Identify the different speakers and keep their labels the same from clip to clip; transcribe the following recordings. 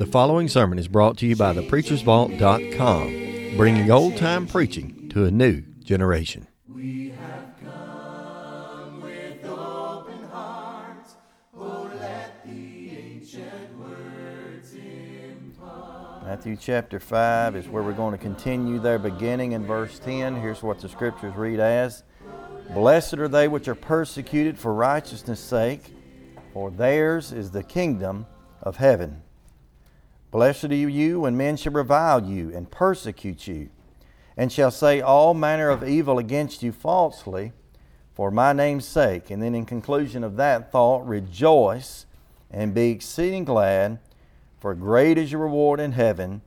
Speaker 1: The following sermon is brought to you by thepreachersvault.com, bringing old time preaching to a new generation.
Speaker 2: Matthew chapter 5 is where we're going to continue there, beginning in verse 10. Here's what the scriptures read as Blessed are they which are persecuted for righteousness' sake, for theirs is the kingdom of heaven. Blessed are you when men shall revile you and persecute you, and shall say all manner of evil against you falsely for my name's sake. And then, in conclusion of that thought, rejoice and be exceeding glad, for great is your reward in heaven.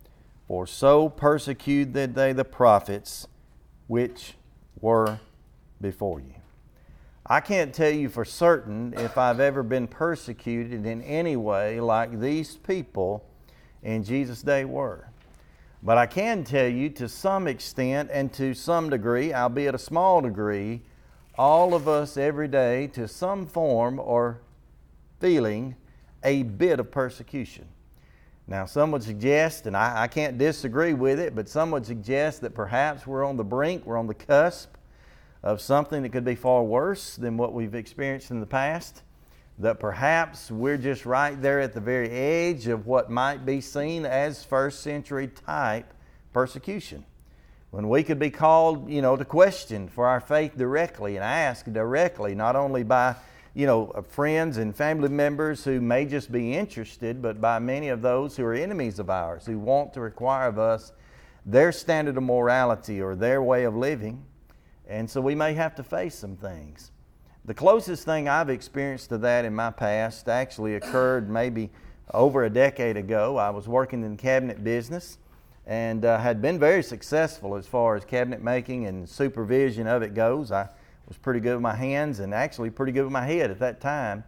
Speaker 2: For so persecuted they the prophets which were before you. I can't tell you for certain if I've ever been persecuted in any way like these people in Jesus' day were. But I can tell you to some extent and to some degree, albeit a small degree, all of us every day to some form or feeling a bit of persecution. Now, some would suggest, and I, I, can't disagree with it, but some would suggest that perhaps we're on the brink, we're on the cusp of something that could be far worse than what we've experienced in the past. That perhaps we're just right there at the very edge of what might be seen as first century type persecution. When we could be called, you know, to question for our faith directly and ask directly, not only by you know, uh, friends and family members who may just be interested, but by many of those who are enemies of ours, who want to require of us their standard of morality or their way of living. And so we may have to face some things. The closest thing I've experienced to that in my past actually occurred maybe over a decade ago. I was working in cabinet business and uh, had been very successful as far as cabinet making and supervision of it goes. I was pretty good with my hands and actually pretty good with my head at that time.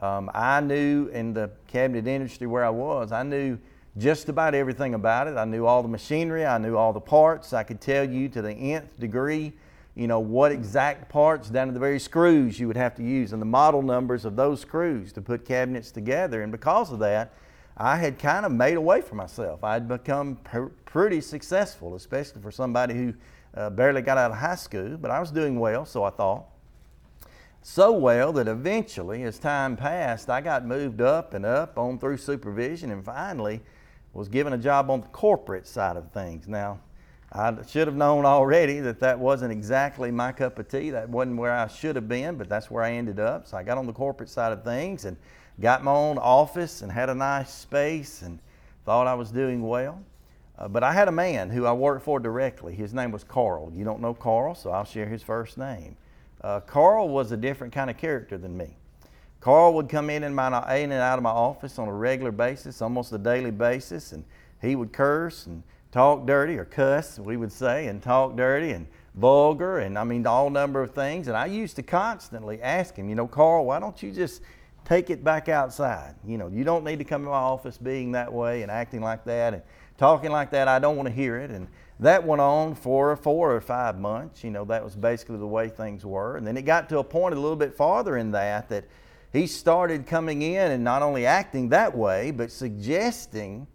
Speaker 2: Um, I knew in the cabinet industry where I was, I knew just about everything about it. I knew all the machinery, I knew all the parts. I could tell you to the nth degree, you know, what exact parts down to the very screws you would have to use and the model numbers of those screws to put cabinets together. And because of that, I had kind of made a way for myself. I'd become pr- pretty successful, especially for somebody who uh, barely got out of high school, but I was doing well, so I thought. So well that eventually, as time passed, I got moved up and up on through supervision and finally was given a job on the corporate side of things. Now, I should have known already that that wasn't exactly my cup of tea. That wasn't where I should have been, but that's where I ended up. So I got on the corporate side of things and got my own office and had a nice space and thought I was doing well. Uh, but I had a man who I worked for directly. His name was Carl. You don't know Carl, so I'll share his first name. Uh, Carl was a different kind of character than me. Carl would come in and, in and out of my office on a regular basis, almost a daily basis, and he would curse and talk dirty or cuss, we would say, and talk dirty and vulgar and I mean all number of things. And I used to constantly ask him, you know, Carl, why don't you just take it back outside? You know, you don't need to come to my office being that way and acting like that. And talking like that, I don't want to hear it. And that went on for four or five months. You know, that was basically the way things were. And then it got to a point a little bit farther in that that he started coming in and not only acting that way, but suggesting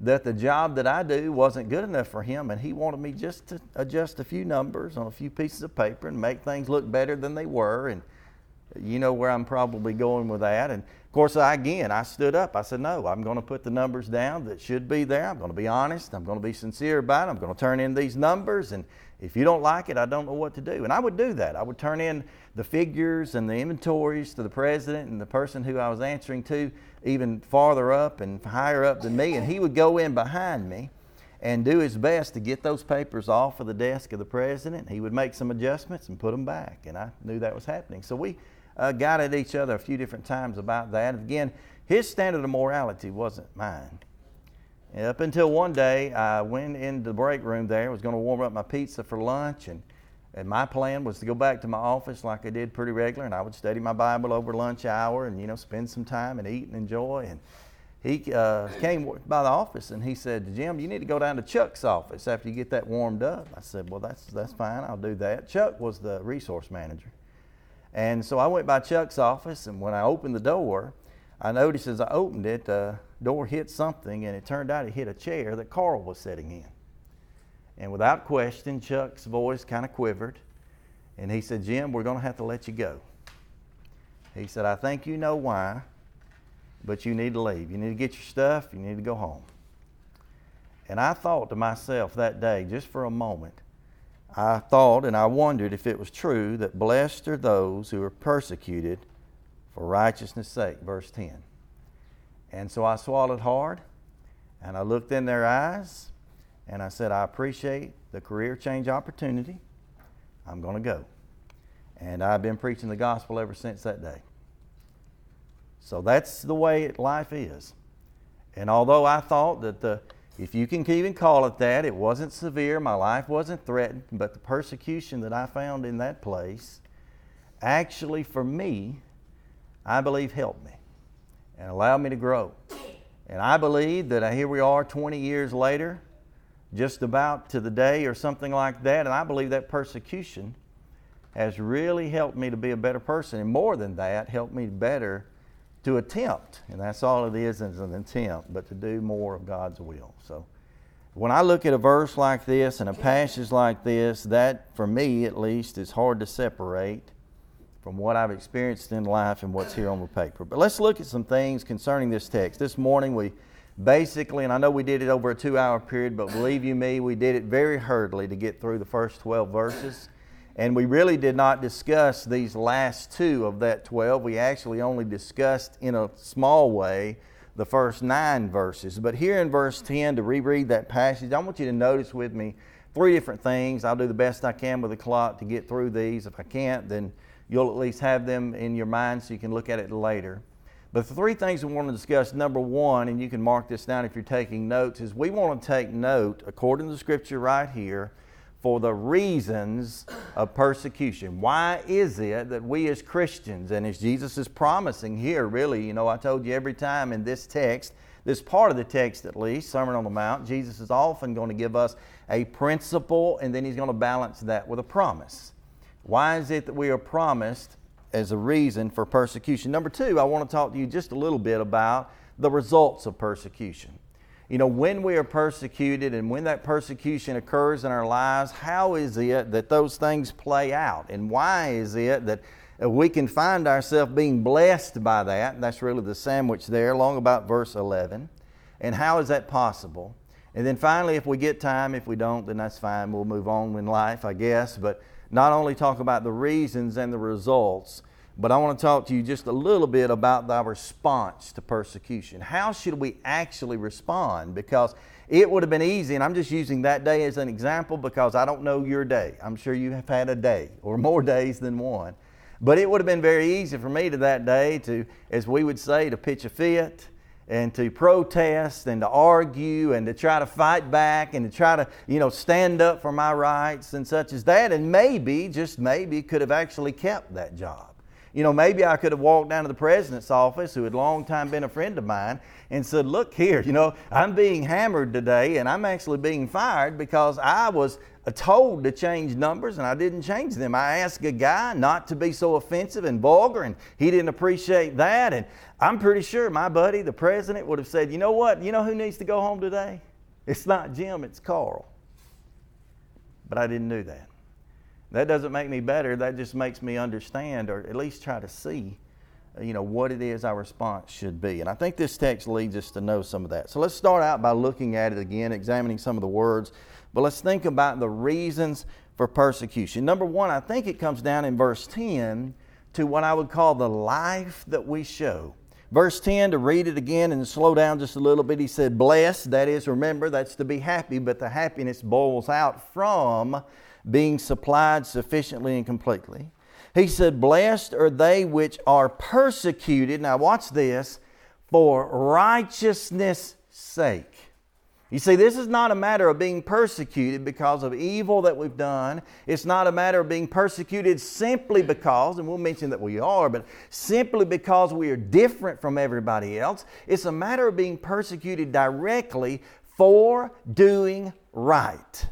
Speaker 2: that the job that I do wasn't good enough for him, and he wanted me just to adjust a few numbers on a few pieces of paper and make things look better than they were. And you know where I'm probably going with that. And of course, I, again, I stood up. I said, no, I'm going to put the numbers down that should be there. I'm going to be honest. I'm going to be sincere about it. I'm going to turn in these numbers. And if you don't like it, I don't know what to do. And I would do that. I would turn in the figures and the inventories to the president and the person who I was answering to, even farther up and higher up than me. And he would go in behind me and do his best to get those papers off of the desk of the president. He would make some adjustments and put them back. And I knew that was happening. So we uh, got at each other a few different times about that. Again, his standard of morality wasn't mine. And up until one day, I went into the break room there, was going to warm up my pizza for lunch, and, and my plan was to go back to my office like I did pretty regular, and I would study my Bible over lunch hour and, you know, spend some time and eat and enjoy. And he uh, came by the office and he said, Jim, you need to go down to Chuck's office after you get that warmed up. I said, well, that's, that's fine. I'll do that. Chuck was the resource manager. And so I went by Chuck's office, and when I opened the door, I noticed as I opened it, the door hit something, and it turned out it hit a chair that Carl was sitting in. And without question, Chuck's voice kind of quivered, and he said, Jim, we're going to have to let you go. He said, I think you know why, but you need to leave. You need to get your stuff, you need to go home. And I thought to myself that day, just for a moment, I thought and I wondered if it was true that blessed are those who are persecuted for righteousness' sake, verse 10. And so I swallowed hard and I looked in their eyes and I said, I appreciate the career change opportunity. I'm going to go. And I've been preaching the gospel ever since that day. So that's the way life is. And although I thought that the, if you can even call it that, it wasn't severe, my life wasn't threatened, but the persecution that I found in that place actually for me I believe helped me and allowed me to grow. And I believe that uh, here we are 20 years later, just about to the day or something like that, and I believe that persecution has really helped me to be a better person. And more than that, helped me better to attempt, and that's all it is is an attempt, but to do more of God's will. So when I look at a verse like this and a passage like this, that for me at least is hard to separate from what I've experienced in life and what's here on the paper. But let's look at some things concerning this text. This morning we basically, and I know we did it over a two hour period, but believe you me, we did it very hurriedly to get through the first 12 verses. And we really did not discuss these last two of that 12. We actually only discussed in a small way the first nine verses. But here in verse 10, to reread that passage, I want you to notice with me three different things. I'll do the best I can with the clock to get through these. If I can't, then you'll at least have them in your mind so you can look at it later. But the three things we want to discuss number one, and you can mark this down if you're taking notes, is we want to take note, according to the scripture right here, for the reasons of persecution. Why is it that we as Christians, and as Jesus is promising here, really, you know, I told you every time in this text, this part of the text at least, Sermon on the Mount, Jesus is often going to give us a principle and then he's going to balance that with a promise. Why is it that we are promised as a reason for persecution? Number two, I want to talk to you just a little bit about the results of persecution. You know, when we are persecuted and when that persecution occurs in our lives, how is it that those things play out? And why is it that uh, we can find ourselves being blessed by that? That's really the sandwich there, along about verse 11. And how is that possible? And then finally, if we get time, if we don't, then that's fine. We'll move on in life, I guess. But not only talk about the reasons and the results, but I want to talk to you just a little bit about the response to persecution. How should we actually respond? Because it would have been easy, and I'm just using that day as an example because I don't know your day. I'm sure you have had a day or more days than one. But it would have been very easy for me to that day to, as we would say, to pitch a fit and to protest and to argue and to try to fight back and to try to, you know, stand up for my rights and such as that. And maybe, just maybe, could have actually kept that job. You know, maybe I could have walked down to the president's office, who had long time been a friend of mine, and said, Look here, you know, I'm being hammered today and I'm actually being fired because I was told to change numbers and I didn't change them. I asked a guy not to be so offensive and vulgar, and he didn't appreciate that. And I'm pretty sure my buddy, the president, would have said, You know what? You know who needs to go home today? It's not Jim, it's Carl. But I didn't do that. That doesn't make me better. That just makes me understand or at least try to see you know what it is our response should be. And I think this text leads us to know some of that. So let's start out by looking at it again, examining some of the words, but let's think about the reasons for persecution. Number 1, I think it comes down in verse 10 to what I would call the life that we show. Verse 10, to read it again and slow down just a little bit, he said, Blessed, that is, remember, that's to be happy, but the happiness boils out from being supplied sufficiently and completely. He said, Blessed are they which are persecuted. Now, watch this for righteousness' sake. You see, this is not a matter of being persecuted because of evil that we've done. It's not a matter of being persecuted simply because, and we'll mention that we are, but simply because we are different from everybody else. It's a matter of being persecuted directly for doing right.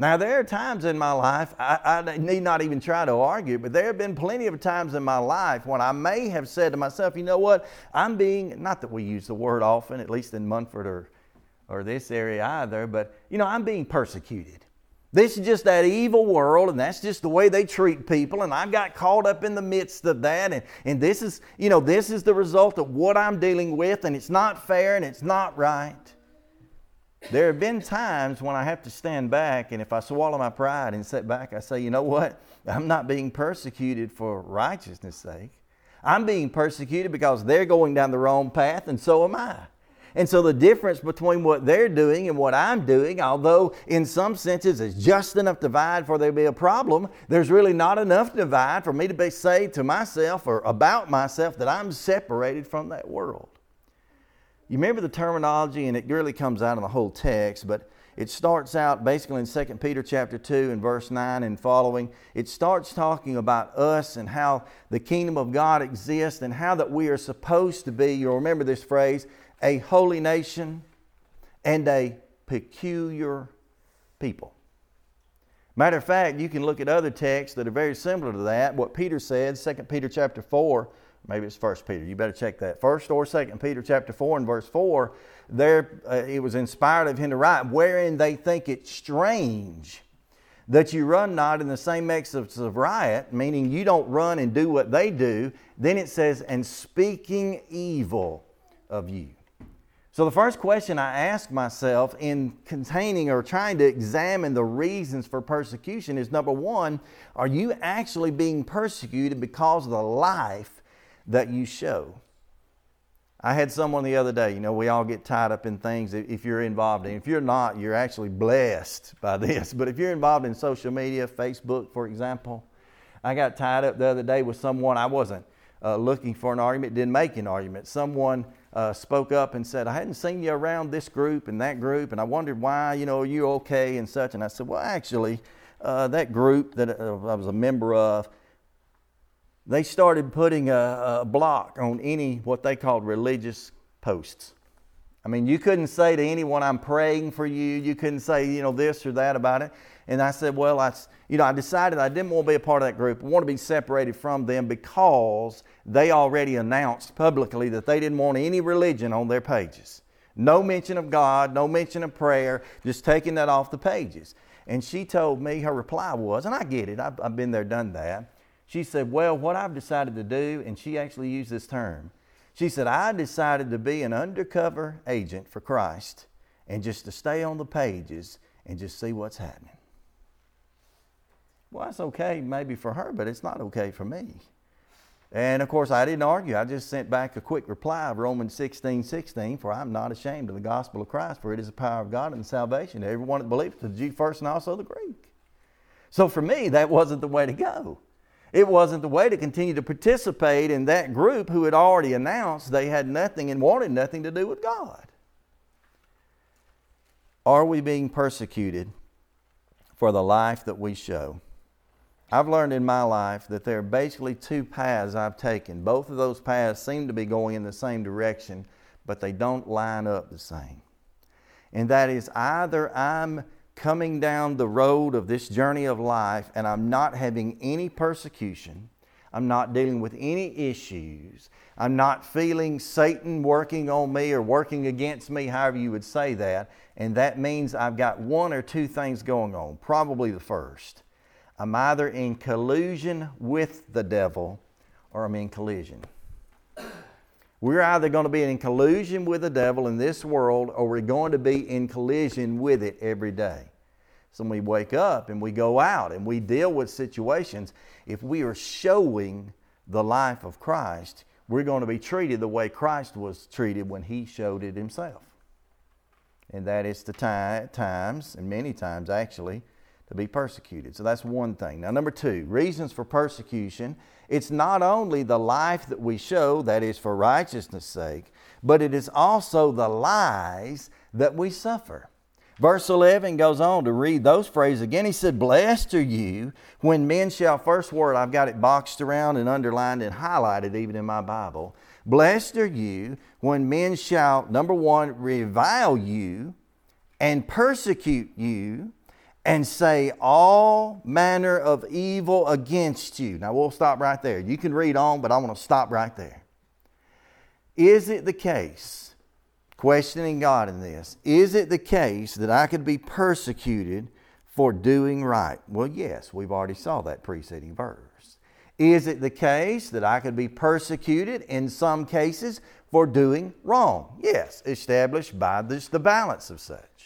Speaker 2: Now, there are times in my life, I, I, need not even try to argue, but there have been plenty of times in my life when I may have said to myself, you know what, I'm being, not that we use the word often, at least in Munford or, or this area either, but, you know, I'm being persecuted. This is just that evil world, and that's just the way they treat people, and I've got caught up in the midst of that, and, and this is, you know, this is the result of what I'm dealing with, and it's not fair and it's not right. There have been times when I have to stand back, and if I swallow my pride and sit back, I say, you know what? I'm not being persecuted for righteousness' sake. I'm being persecuted because they're going down the wrong path, and so am I. And so the difference between what they're doing and what I'm doing, although in some senses it's just enough divide for there to be a problem, there's really not enough divide for me to be say to myself or about myself that I'm separated from that world. You remember the terminology, and it really comes out in the whole text, but it starts out basically in 2 Peter chapter 2 and verse 9 and following. It starts talking about us and how the kingdom of God exists and how that we are supposed to be, you'll remember this phrase, a holy nation and a peculiar people. Matter of fact, you can look at other texts that are very similar to that. What Peter said, 2 Peter chapter 4, maybe it's First Peter. You better check that. First or Second Peter chapter four and verse four. There, uh, it was inspired of him to write, wherein they think it strange that you run not in the same excess of riot, meaning you don't run and do what they do. Then it says, and speaking evil of you. So, the first question I ask myself in containing or trying to examine the reasons for persecution is number one, are you actually being persecuted because of the life that you show. I had someone the other day, you know, we all get tied up in things if you're involved in. If you're not, you're actually blessed by this. But if you're involved in social media, Facebook, for example, I got tied up the other day with someone I wasn't uh, looking for an argument, didn't make an argument. Someone uh, spoke up and said, I hadn't seen you around this group and that group, and I wondered why, you know, are you okay and such. And I said, Well, actually, uh, that group that uh, I was a member of, they started putting a, a block on any what they called religious posts. I mean, you couldn't say to anyone, I'm praying for you. You couldn't say, you know, this or that about it. And I said, well, I, you know, I decided I didn't want to be a part of that group. I want to be separated from them because they already announced publicly that they didn't want any religion on their pages. No mention of God, no mention of prayer, just taking that off the pages. And she told me, her reply was, and I get it, I've, I've been there, done that. She said, Well, what I've decided to do, and she actually used this term. She said, I decided to be an undercover agent for Christ and just to stay on the pages and just see what's happening. Well, that's okay maybe for her, but it's not okay for me. And of course, I didn't argue. I just sent back a quick reply of Romans 16 16, for I'm not ashamed of the gospel of Christ, for it is the power of God and salvation to everyone that believes, to the Jew first and also the Greek. So for me, that wasn't the way to go. It wasn't the way to continue to participate in that group who had already announced they had nothing and wanted nothing to do with God. Are we being persecuted for the life that we show? I've learned in my life that there are basically two paths I've taken. Both of those paths seem to be going in the same direction, but they don't line up the same. And that is either I'm coming down the road of this journey of life and I'm not having any persecution, I'm not dealing with any issues, I'm not feeling Satan working on me or working against me, however you would say that, and that means I've got one or two things going on, probably the first. I'm either in collusion with the devil or I'm in collision. We're either going to be in collusion with the devil in this world or we're going to be in collision with it every day. So when we wake up and we go out and we deal with situations, if we are showing the life of Christ, we're going to be treated the way Christ was treated when he showed it himself. And that is to time, times, and many times actually, to be persecuted. So that's one thing. Now, number two, reasons for persecution. It's not only the life that we show, that is for righteousness' sake, but it is also the lies that we suffer. Verse 11 goes on to read those phrases again. He said, Blessed are you when men shall, first word, I've got it boxed around and underlined and highlighted even in my Bible. Blessed are you when men shall, number one, revile you and persecute you and say all manner of evil against you. Now we'll stop right there. You can read on, but I want to stop right there. Is it the case, questioning God in this, is it the case that I could be persecuted for doing right? Well, yes, we've already saw that preceding verse. Is it the case that I could be persecuted in some cases for doing wrong? Yes, established by this, the balance of such.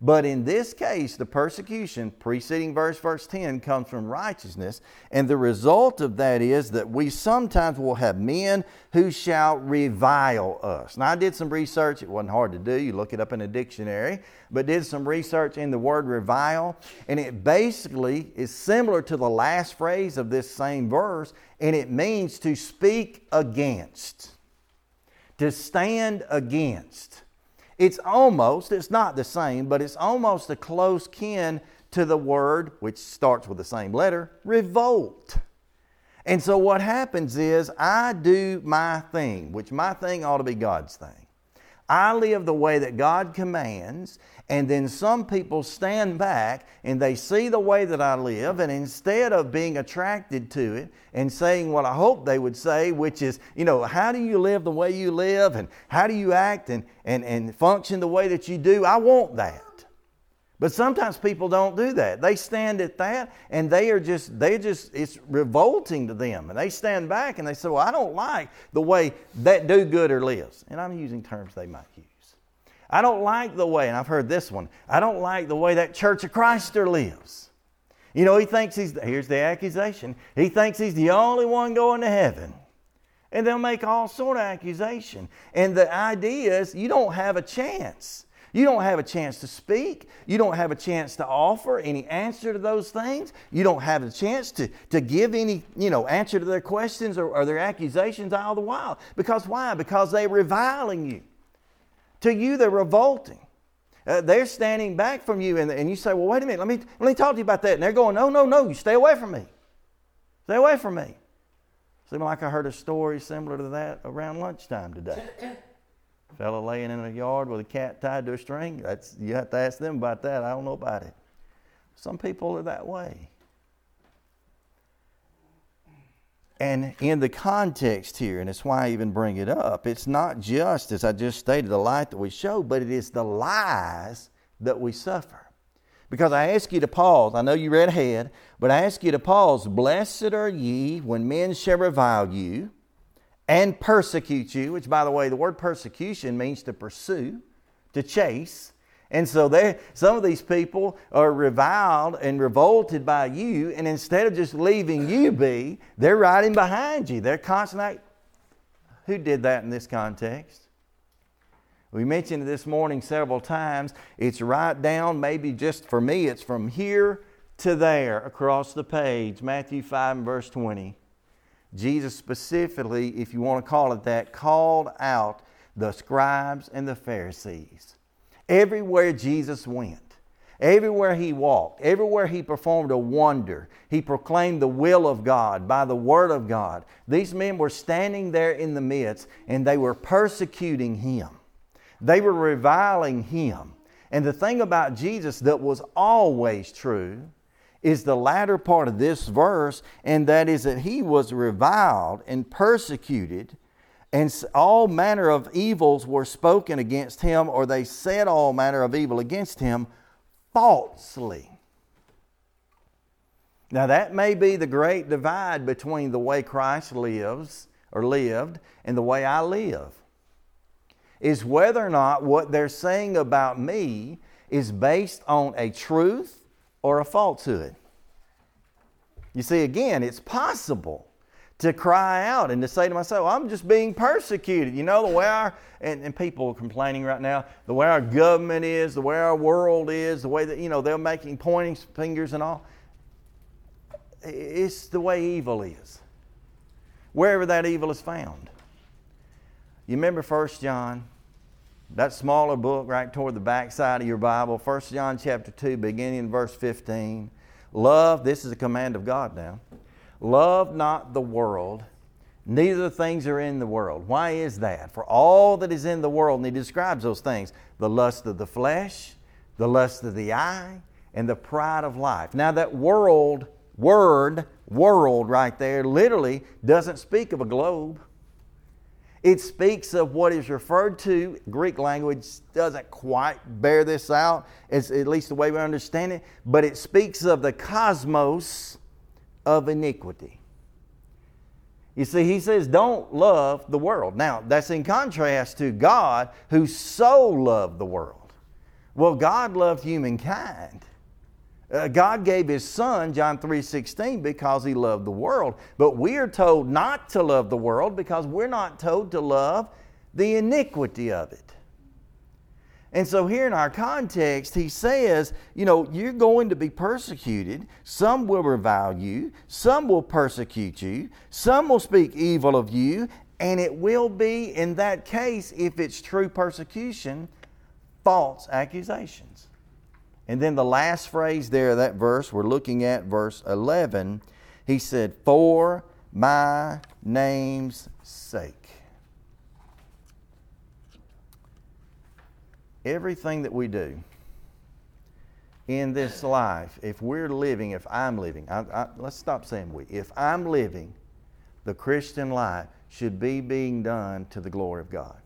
Speaker 2: But in this case, the persecution, preceding verse, verse 10, comes from righteousness. And the result of that is that we sometimes will have men who shall revile us. Now, I did some research. It wasn't hard to do. You look it up in a dictionary. But did some research in the word revile. And it basically is similar to the last phrase of this same verse. And it means to speak against, to stand against. It's almost, it's not the same, but it's almost a close kin to the word, which starts with the same letter, revolt. And so what happens is I do my thing, which my thing ought to be God's thing. I live the way that God commands, and then some people stand back and they see the way that I live, and instead of being attracted to it and saying what I hope they would say, which is, you know, how do you live the way you live, and how do you act and, and, and function the way that you do? I want that. But sometimes people don't do that. They stand at that and they are just, they just, it's revolting to them. And they stand back and they say, Well, I don't like the way that do gooder lives. And I'm using terms they might use. I don't like the way, and I've heard this one, I don't like the way that Church of Christer lives. You know, he thinks he's, here's the accusation, he thinks he's the only one going to heaven. And they'll make all sort of accusation. And the idea is you don't have a chance. You don't have a chance to speak. You don't have a chance to offer any answer to those things. You don't have a chance to, to give any, you know, answer to their questions or, or their accusations all the while. Because why? Because they're reviling you. To you, they're revolting. Uh, they're standing back from you, and, and you say, Well, wait a minute, let me, let me talk to you about that. And they're going, No, no, no, you stay away from me. Stay away from me. Seemed like I heard a story similar to that around lunchtime today. A fellow laying in a yard with a cat tied to a string. That's, you have to ask them about that. I don't know about it. Some people are that way. And in the context here, and it's why I even bring it up, it's not just, as I just stated, the light that we show, but it is the lies that we suffer. Because I ask you to pause. I know you read ahead, but I ask you to pause. Blessed are ye when men shall revile you and persecute you, which, by the way, the word persecution means to pursue, to chase. And so there, some of these people are reviled and revolted by you, and instead of just leaving you be, they're riding behind you. They're constantly. Who did that in this context? We mentioned it this morning several times. It's right down, maybe just for me, it's from here to there across the page, Matthew 5 and verse 20. Jesus specifically, if you want to call it that, called out the scribes and the Pharisees. Everywhere Jesus went, everywhere he walked, everywhere he performed a wonder, he proclaimed the will of God by the word of God. These men were standing there in the midst and they were persecuting him. They were reviling him. And the thing about Jesus that was always true is the latter part of this verse, and that is that he was reviled and persecuted and all manner of evils were spoken against him, or they said all manner of evil against him falsely. Now, that may be the great divide between the way Christ lives or lived and the way I live. Is whether or not what they're saying about me is based on a truth or a falsehood. You see, again, it's possible to cry out and to say to myself, I'm just being persecuted. You know, the way our, and, and people are complaining right now, the way our government is, the way our world is, the way that, you know, they're making pointing fingers and all. It's the way evil is. Wherever that evil is found. You remember 1 John? That smaller book right toward the back side of your Bible, 1 John chapter 2, beginning in verse 15. Love, this is a command of God now Love not the world, neither the things are in the world. Why is that? For all that is in the world, and he describes those things the lust of the flesh, the lust of the eye, and the pride of life. Now, that world, word, world right there, literally doesn't speak of a globe. It speaks of what is referred to. Greek language doesn't quite bear this out, it's at least the way we understand it, but it speaks of the cosmos of iniquity. You see, he says, don't love the world. Now, that's in contrast to God who so loved the world. Well, God loved humankind. Uh, God gave his son, John 3:16, because he loved the world. But we are told not to love the world because we're not told to love the iniquity of it. And so, here in our context, he says, you know, you're going to be persecuted. Some will revile you, some will persecute you, some will speak evil of you, and it will be, in that case, if it's true persecution, false accusations. And then the last phrase there that verse, we're looking at verse 11, he said, For my name's sake. Everything that we do in this life, if we're living, if I'm living, I, I, let's stop saying we, if I'm living the Christian life, should be being done to the glory of God.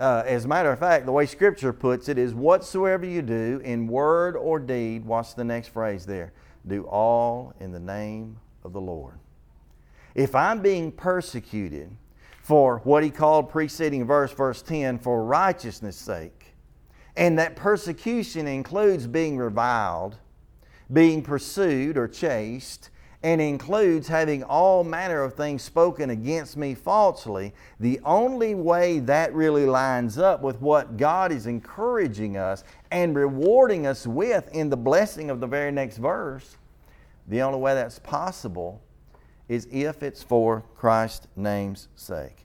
Speaker 2: Uh, as a matter of fact, the way Scripture puts it is whatsoever you do in word or deed, what's the next phrase there? Do all in the name of the Lord. If I'm being persecuted for what he called preceding verse, verse 10, for righteousness' sake, and that persecution includes being reviled, being pursued or chased, and includes having all manner of things spoken against me falsely. The only way that really lines up with what God is encouraging us and rewarding us with in the blessing of the very next verse, the only way that's possible is if it's for Christ's name's sake.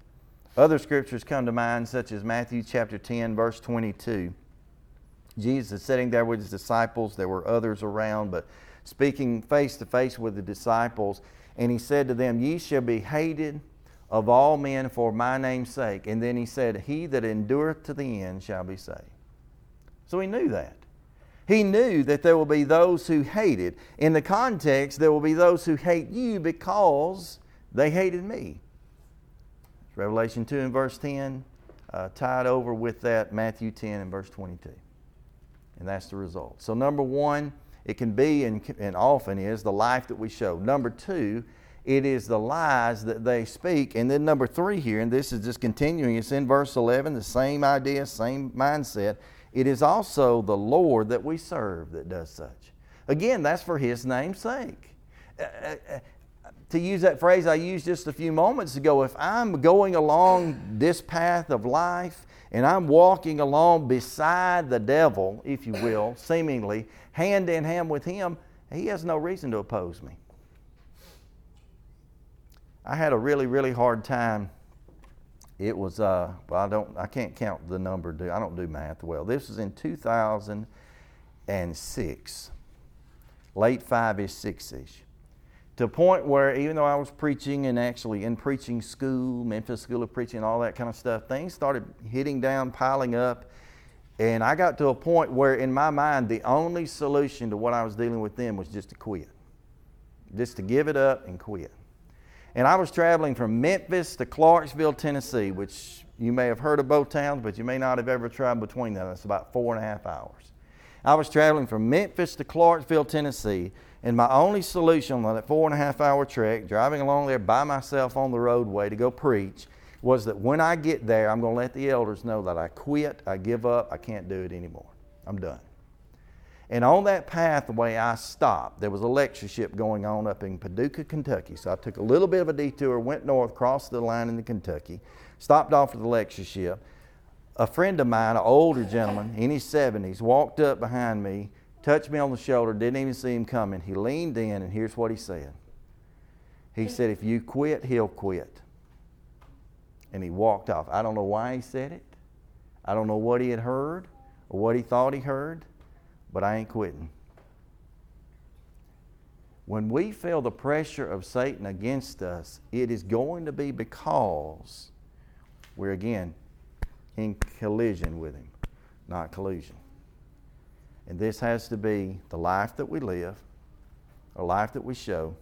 Speaker 2: Other scriptures come to mind, such as Matthew chapter 10, verse 22. Jesus is sitting there with his disciples. There were others around, but speaking face to face with the disciples. And he said to them, Ye shall be hated of all men for my name's sake. And then he said, He that endureth to the end shall be saved. So he knew that. He knew that there will be those who hated. In the context, there will be those who hate you because they hated me. Revelation 2 and verse 10, uh, tied over with that, Matthew 10 and verse 22 and that's the result. So, number one, it can be and, and often is the life that we show. Number two, it is the lies that they speak. And then number three here, and this is just continuing, it's in verse 11, the same idea, same mindset. It is also the Lord that we serve that does such. Again, that's for His name's sake. Uh, uh, uh to use that phrase I used just a few moments ago, if I'm going along this path of life and I'm walking along beside the devil, if you will, seemingly hand in hand with him, he has no reason to oppose me. I had a really, really hard time. It was, uh, well, I don't, I can't count the number. Do I don't do math well. This was in 2006, late five-ish, six-ish to a point where even though I was preaching and actually in preaching school, Memphis School of Preaching, all that kind of stuff, things started hitting down, piling up. And I got to a point where, in my mind, the only solution to what I was dealing with then was just to quit, just to give it up and quit. And I was traveling from Memphis to Clarksville, Tennessee, which you may have heard of both towns, but you may not have ever traveled between them. It's about four and a half hours. I was traveling from Memphis to Clarksville, Tennessee and my only solution on that four and a half hour trek, driving along there by myself on the roadway to go preach, was that when I get there, I'm going to let the elders know that I quit, I give up, I can't do it anymore. I'm done. And on that pathway, I stopped. There was a lectureship going on up in Paducah, Kentucky. So I took a little bit of a detour, went north, crossed the line into Kentucky, stopped off at the lectureship. A friend of mine, an older gentleman in his 70s, walked up behind me touched me on the shoulder, didn't even see him coming. He leaned in, and here's what he said He said, If you quit, he'll quit. And he walked off. I don't know why he said it. I don't know what he had heard or what he thought he heard, but I ain't quitting. When we feel the pressure of Satan against us, it is going to be because we're again in collision with him, not collusion. And this has to be the life that we live, a life that we show,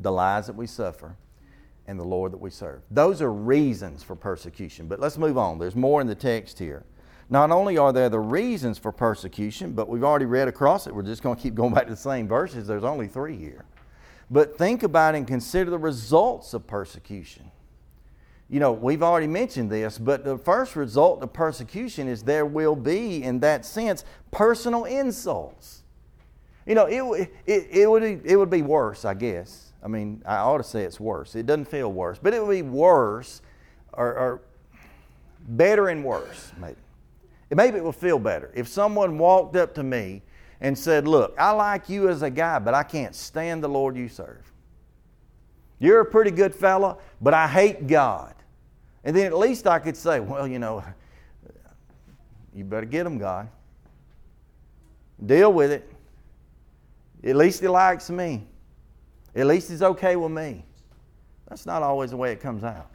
Speaker 2: the lies that we suffer, and the Lord that we serve. Those are reasons for persecution. But let's move on. There's more in the text here. Not only are there the reasons for persecution, but we've already read across it. We're just going to keep going back to the same verses. There's only three here. But think about and consider the results of persecution. You know, we've already mentioned this, but the first result of persecution is there will be, in that sense, personal insults. You know, it, it, it, would, it would be worse, I guess. I mean, I ought to say it's worse. It doesn't feel worse, but it would be worse or, or better and worse, maybe maybe it would feel better if someone walked up to me and said, Look, I like you as a guy, but I can't stand the Lord you serve. You're a pretty good fella, but I hate God. And then at least I could say, Well, you know, you better get him, God. Deal with it. At least he likes me. At least he's okay with me. That's not always the way it comes out.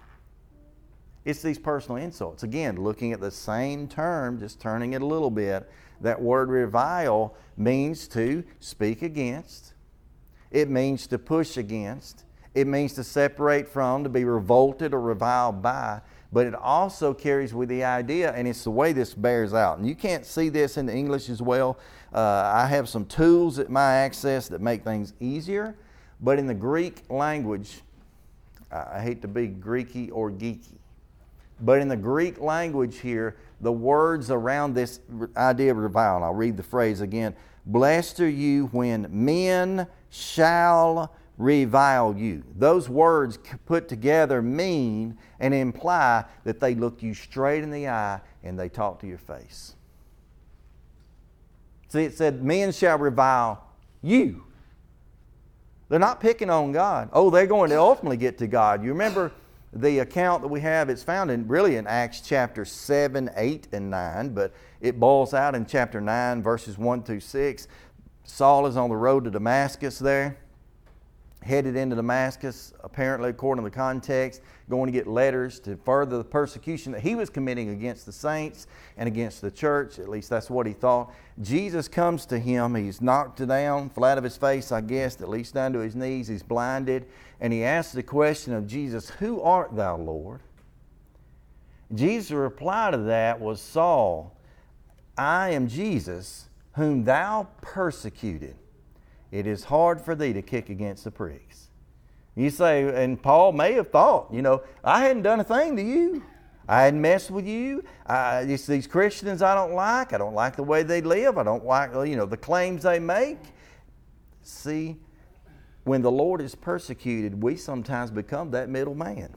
Speaker 2: It's these personal insults. Again, looking at the same term, just turning it a little bit. That word revile means to speak against, it means to push against, it means to separate from, to be revolted or reviled by. But it also carries with the idea, and it's the way this bears out. And you can't see this in the English as well. Uh, I have some tools at my access that make things easier. But in the Greek language, I hate to be Greeky or geeky, but in the Greek language here, the words around this idea of revile, I'll read the phrase again Blessed are you when men shall revile you. Those words put together mean and imply that they look you straight in the eye and they talk to your face. See, it said, Men shall revile you. They're not picking on God. Oh, they're going to ultimately get to God. You remember the account that we have, it's found in really in Acts chapter 7, 8, and 9, but it boils out in chapter 9, verses 1 through 6. Saul is on the road to Damascus there headed into Damascus, apparently, according to the context, going to get letters to further the persecution that he was committing against the saints and against the church. At least that's what he thought. Jesus comes to him. He's knocked down, flat of his face, I guess, at least down to his knees. He's blinded. And he asks the question of Jesus, Who art thou, Lord? Jesus' reply to that was, Saul, I am Jesus, whom thou persecuted it is hard for thee to kick against the pricks. You say, and Paul may have thought, you know, I hadn't done a thing to you. I hadn't messed with you. I, it's these Christians I don't like. I don't like the way they live. I don't like, you know, the claims they make. See, when the Lord is persecuted, we sometimes become that middleman.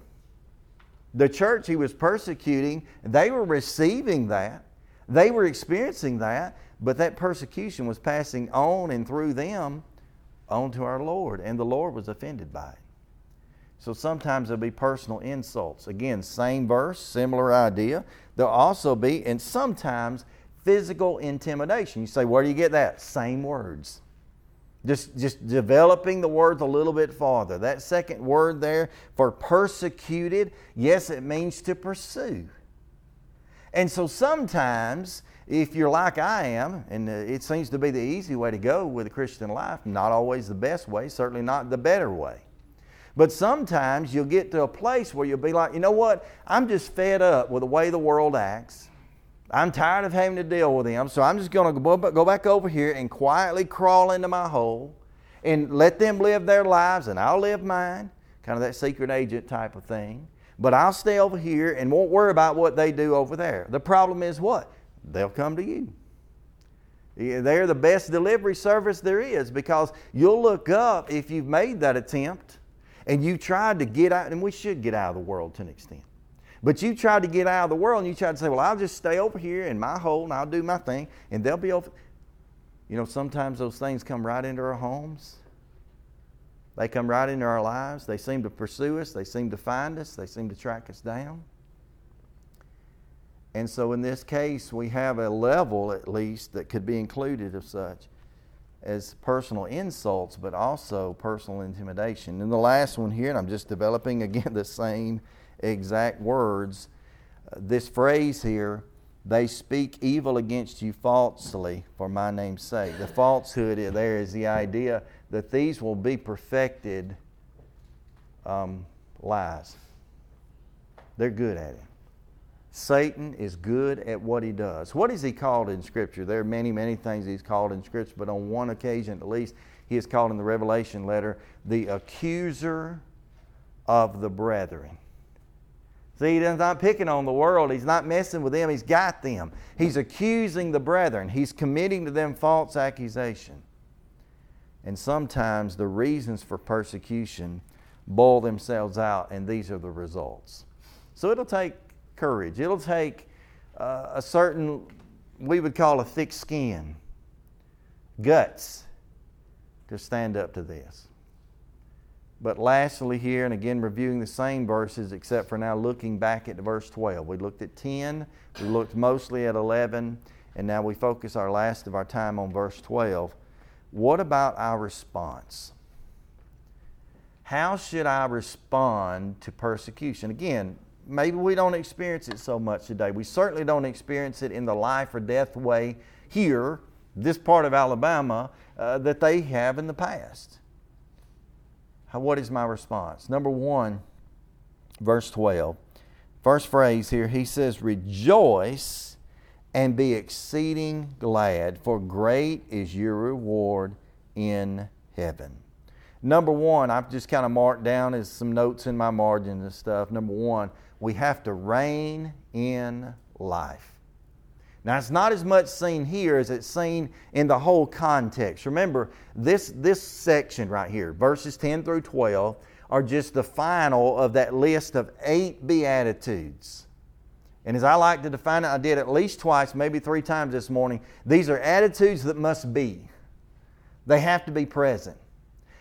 Speaker 2: The church he was persecuting, they were receiving that. They were experiencing that. But that persecution was passing on and through them on to our Lord, and the Lord was offended by it. So sometimes there'll be personal insults. Again, same verse, similar idea. There'll also be, and sometimes, physical intimidation. You say, where do you get that? Same words. Just, just developing the words a little bit farther. That second word there for persecuted, yes, it means to pursue. And so sometimes if you're like I am, and uh, it seems to be the easy way to go with a Christian life, not always the best way, certainly not the better way. But sometimes you'll get to a place where you'll be like, you know what? I'm just fed up with the way the world acts. I'm tired of having to deal with them, so I'm just going to go back over here and quietly crawl into my hole and let them live their lives and I'll live mine. Kind of that secret agent type of thing. But I'll stay over here and won't worry about what they do over there. The problem is what? they'll come to you. They're the best delivery service there is because you'll look up if you've made that attempt and you tried to get out, and we should get out of the world to an extent. But you tried to get out of the world and you tried to say, Well, I'll just stay over here in my hole and I'll do my thing, and they'll be over. You know, sometimes those things come right into our homes. They come right into our lives. They seem to pursue us. They seem to find us. They seem to track us down. And so in this case, we have a level at least that could be included of such as personal insults, but also personal intimidation. And the last one here, and I'm just developing again the same exact words. Uh, this phrase here they speak evil against you falsely for my name's sake. The falsehood there is the idea that these will be perfected um, lies. They're good at it. Satan is good at what he does. What is he called in Scripture? There are many, many things he's called in Scripture, but on one occasion at least, he is called in the Revelation letter the accuser of the brethren. See, he's not picking on the world. He's not messing with them. He's got them. He's accusing the brethren. He's committing to them false accusation. And sometimes the reasons for persecution boil themselves out, and these are the results. So it'll take courage. It'll take uh, a certain, we would call a thick skin, guts to stand up to this. But lastly, here, and again reviewing the same verses, except for now looking back at verse 12. We looked at 10, we looked mostly at 11, and now we focus our last of our time on verse 12. What about our response? How should I respond to persecution? Again, maybe we don't experience it so much today. We certainly don't experience it in the life or death way here, this part of Alabama, uh, that they have in the past. What is my response? Number one, verse 12. First phrase here, he says, Rejoice and be exceeding glad, for great is your reward in heaven. Number one, I've just kind of marked down as some notes in my margins and stuff. Number one, we have to reign in life. Now, it's not as much seen here as it's seen in the whole context. Remember, this, this section right here, verses 10 through 12, are just the final of that list of eight Beatitudes. And as I like to define it, I did at least twice, maybe three times this morning. These are attitudes that must be, they have to be present.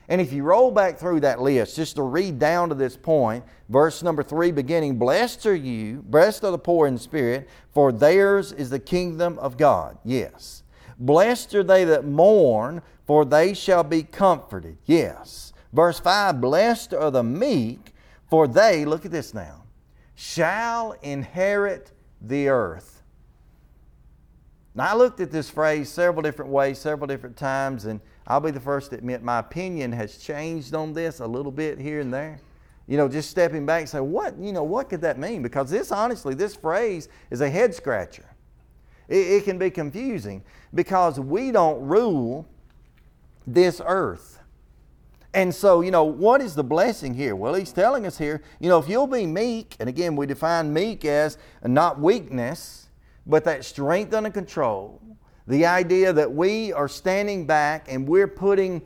Speaker 2: And if you roll back through that list, just to read down to this point, verse number three beginning, Blessed are you, blessed are the poor in spirit, for theirs is the kingdom of God. Yes. Blessed are they that mourn, for they shall be comforted. Yes. Verse 5 Blessed are the meek, for they, look at this now, shall inherit the earth. Now, I looked at this phrase several different ways, several different times, and I'll be the first to admit my opinion has changed on this a little bit here and there. You know, just stepping back and say, what, you know, what could that mean? Because this, honestly, this phrase is a head scratcher. It, it can be confusing because we don't rule this earth. And so, you know, what is the blessing here? Well, he's telling us here, you know, if you'll be meek, and again, we define meek as not weakness, but that strength under control, the idea that we are standing back and we're putting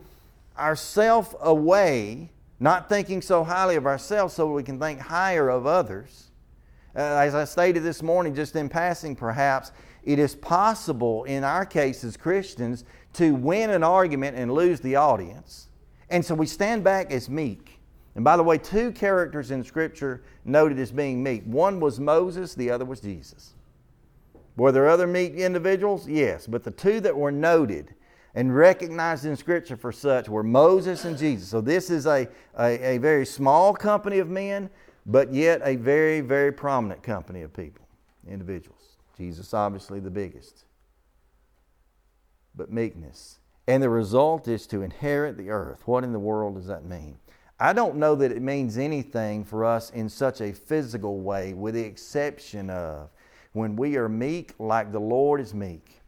Speaker 2: ourselves away, not thinking so highly of ourselves so we can think higher of others. Uh, as I stated this morning, just in passing perhaps, it is possible in our case as Christians to win an argument and lose the audience. And so we stand back as meek. And by the way, two characters in Scripture noted as being meek. One was Moses, the other was Jesus. Were there other meek individuals? Yes, but the two that were noted and recognized in Scripture for such were Moses and Jesus. So this is a, a, a, very small company of men, but yet a very, very prominent company of people, individuals. Jesus, obviously, the biggest. But meekness. And the result is to inherit the earth. What in the world does that mean? I don't know that it means anything for us in such a physical way, with the exception of when we are meek like the Lord is meek,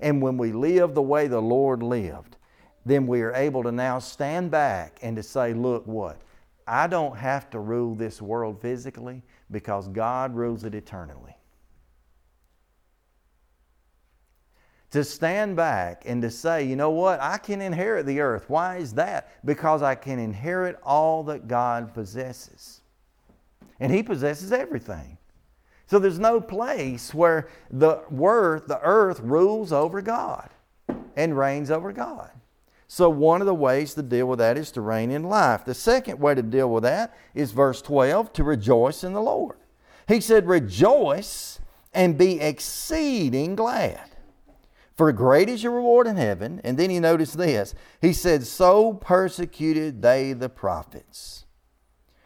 Speaker 2: and when we live the way the Lord lived, then we are able to now stand back and to say, look, what? I don't have to rule this world physically because God rules it eternally. To stand back and to say, you know what, I can inherit the earth. Why is that? Because I can inherit all that God possesses. And He possesses everything. So there's no place where the earth, the earth rules over God and reigns over God. So one of the ways to deal with that is to reign in life. The second way to deal with that is verse 12, to rejoice in the Lord. He said, Rejoice and be exceeding glad. For great is your reward in heaven. And then he noticed this. He said, So persecuted they the prophets.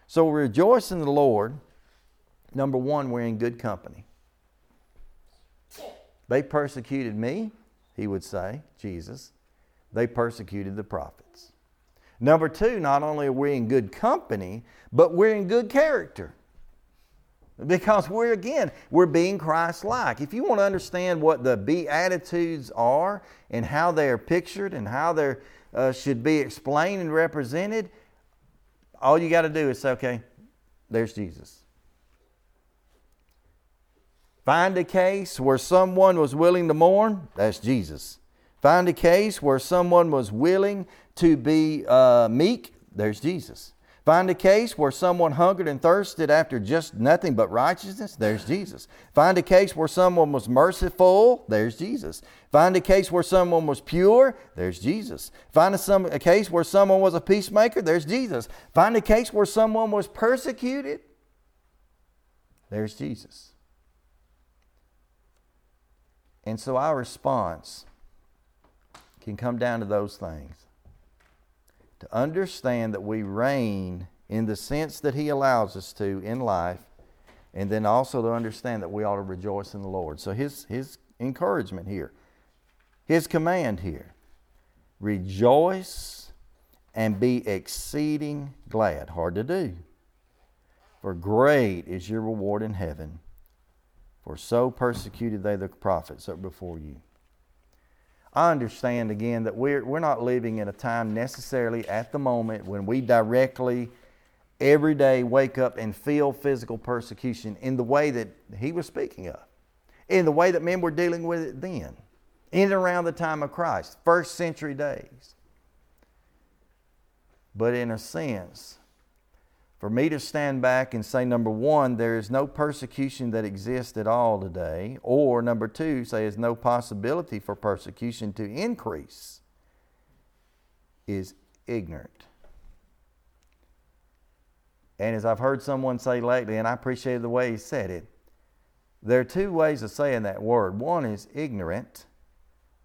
Speaker 2: So rejoice in the Lord Number one, we're in good company. They persecuted me, he would say, Jesus. They persecuted the prophets. Number two, not only are we in good company, but we're in good character. Because we're, again, we're being Christ like. If you want to understand what the Beatitudes are and how they are pictured and how they uh, should be explained and represented, all you got to do is say, okay, there's Jesus. Find a case where someone was willing to mourn, that's Jesus. Find a case where someone was willing to be uh, meek, there's Jesus. Find a case where someone hungered and thirsted after just nothing but righteousness, there's Jesus. Find a case where someone was merciful, there's Jesus. Find a case where someone was pure, there's Jesus. Find a, some, a case where someone was a peacemaker, there's Jesus. Find a case where someone was persecuted, there's Jesus. And so our response can come down to those things. To understand that we reign in the sense that He allows us to in life, and then also to understand that we ought to rejoice in the Lord. So His, his encouragement here, His command here rejoice and be exceeding glad. Hard to do. For great is your reward in heaven for so persecuted they the prophets that before you. I understand again that we're, we're not living in a time necessarily at the moment when we directly every day wake up and feel physical persecution in the way that he was speaking of, in the way that men were dealing with it then, in and around the time of Christ, first century days. But in a sense, for me to stand back and say, number one, there is no persecution that exists at all today, or number two, say there's no possibility for persecution to increase, is ignorant. And as I've heard someone say lately, and I appreciated the way he said it, there are two ways of saying that word. One is ignorant,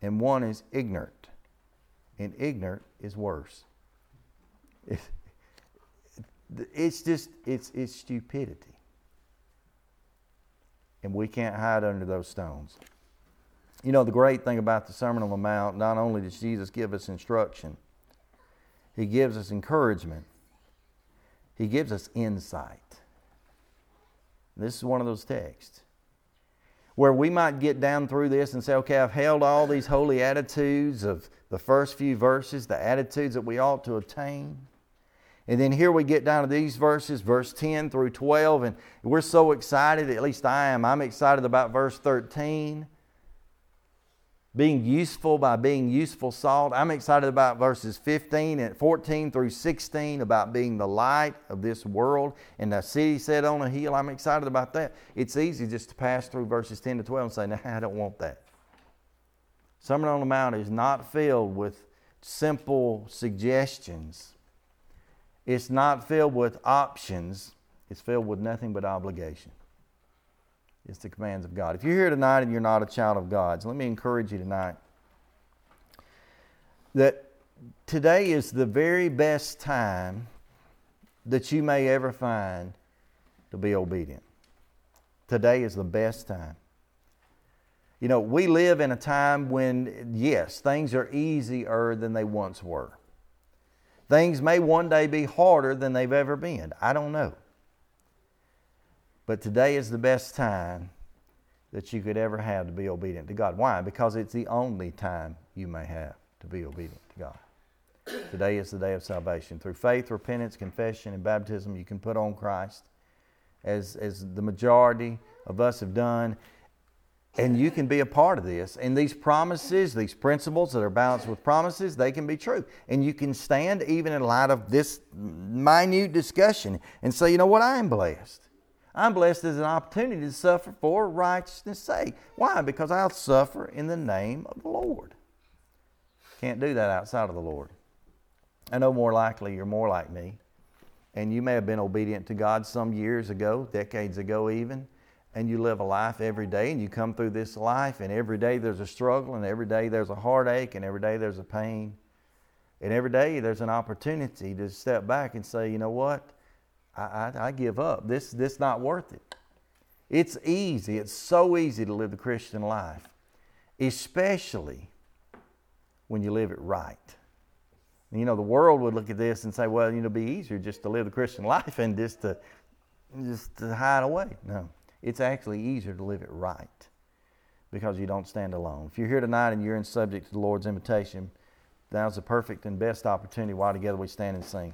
Speaker 2: and one is ignorant. And ignorant is worse. It's just, it's, it's stupidity. And we can't hide under those stones. You know, the great thing about the Sermon on the Mount, not only does Jesus give us instruction, He gives us encouragement, He gives us insight. This is one of those texts where we might get down through this and say, okay, I've held all these holy attitudes of the first few verses, the attitudes that we ought to attain. And then here we get down to these verses, verse 10 through 12, and we're so excited, at least I am. I'm excited about verse 13. Being useful by being useful salt. I'm excited about verses 15 and 14 through 16 about being the light of this world and the city set on a hill. I'm excited about that. It's easy just to pass through verses 10 to 12 and say, nah, I don't want that. Sermon on the Mount is not filled with simple suggestions it's not filled with options, it's filled with nothing but obligation. It's the commands of God. If you're here tonight and you're not a child of God's, let me encourage you tonight that today is the very best time that you may ever find to be obedient. Today is the best time. You know, we live in a time when, yes, things are easier than they once were. Things may one day be harder than they've ever been. I don't know. But today is the best time that you could ever have to be obedient to God. Why? Because it's the only time you may have to be obedient to God. Today is the day of salvation. Through faith, repentance, confession, and baptism, you can put on Christ, as, as the majority of us have done. And you can be a part of this. And these promises, these principles that are balanced with promises, they can be true. And you can stand even in light of this minute discussion and say, you know what, I am blessed. I'm blessed as an opportunity to suffer for righteousness' sake. Why? Because I'll suffer in the name of the Lord. Can't do that outside of the Lord. I know more likely you're more like me. And you may have been obedient to God some years ago, decades ago even and you live a life every day and you come through this life and every day there's a struggle and every day there's a heartache and every day there's a pain and every day there's an opportunity to step back and say you know what i, I, I give up this this not worth it It's easy, it's so easy to live the Christian life, especially when you live it right. You know, the world would look at this and say, well, you know, it'd be easier just to live the Christian life and just to just to hide away. No. It's actually easier to live it right because you don't stand alone. If you're here tonight and you're in subject to the Lord's invitation, now's the perfect and best opportunity while together we stand and sing.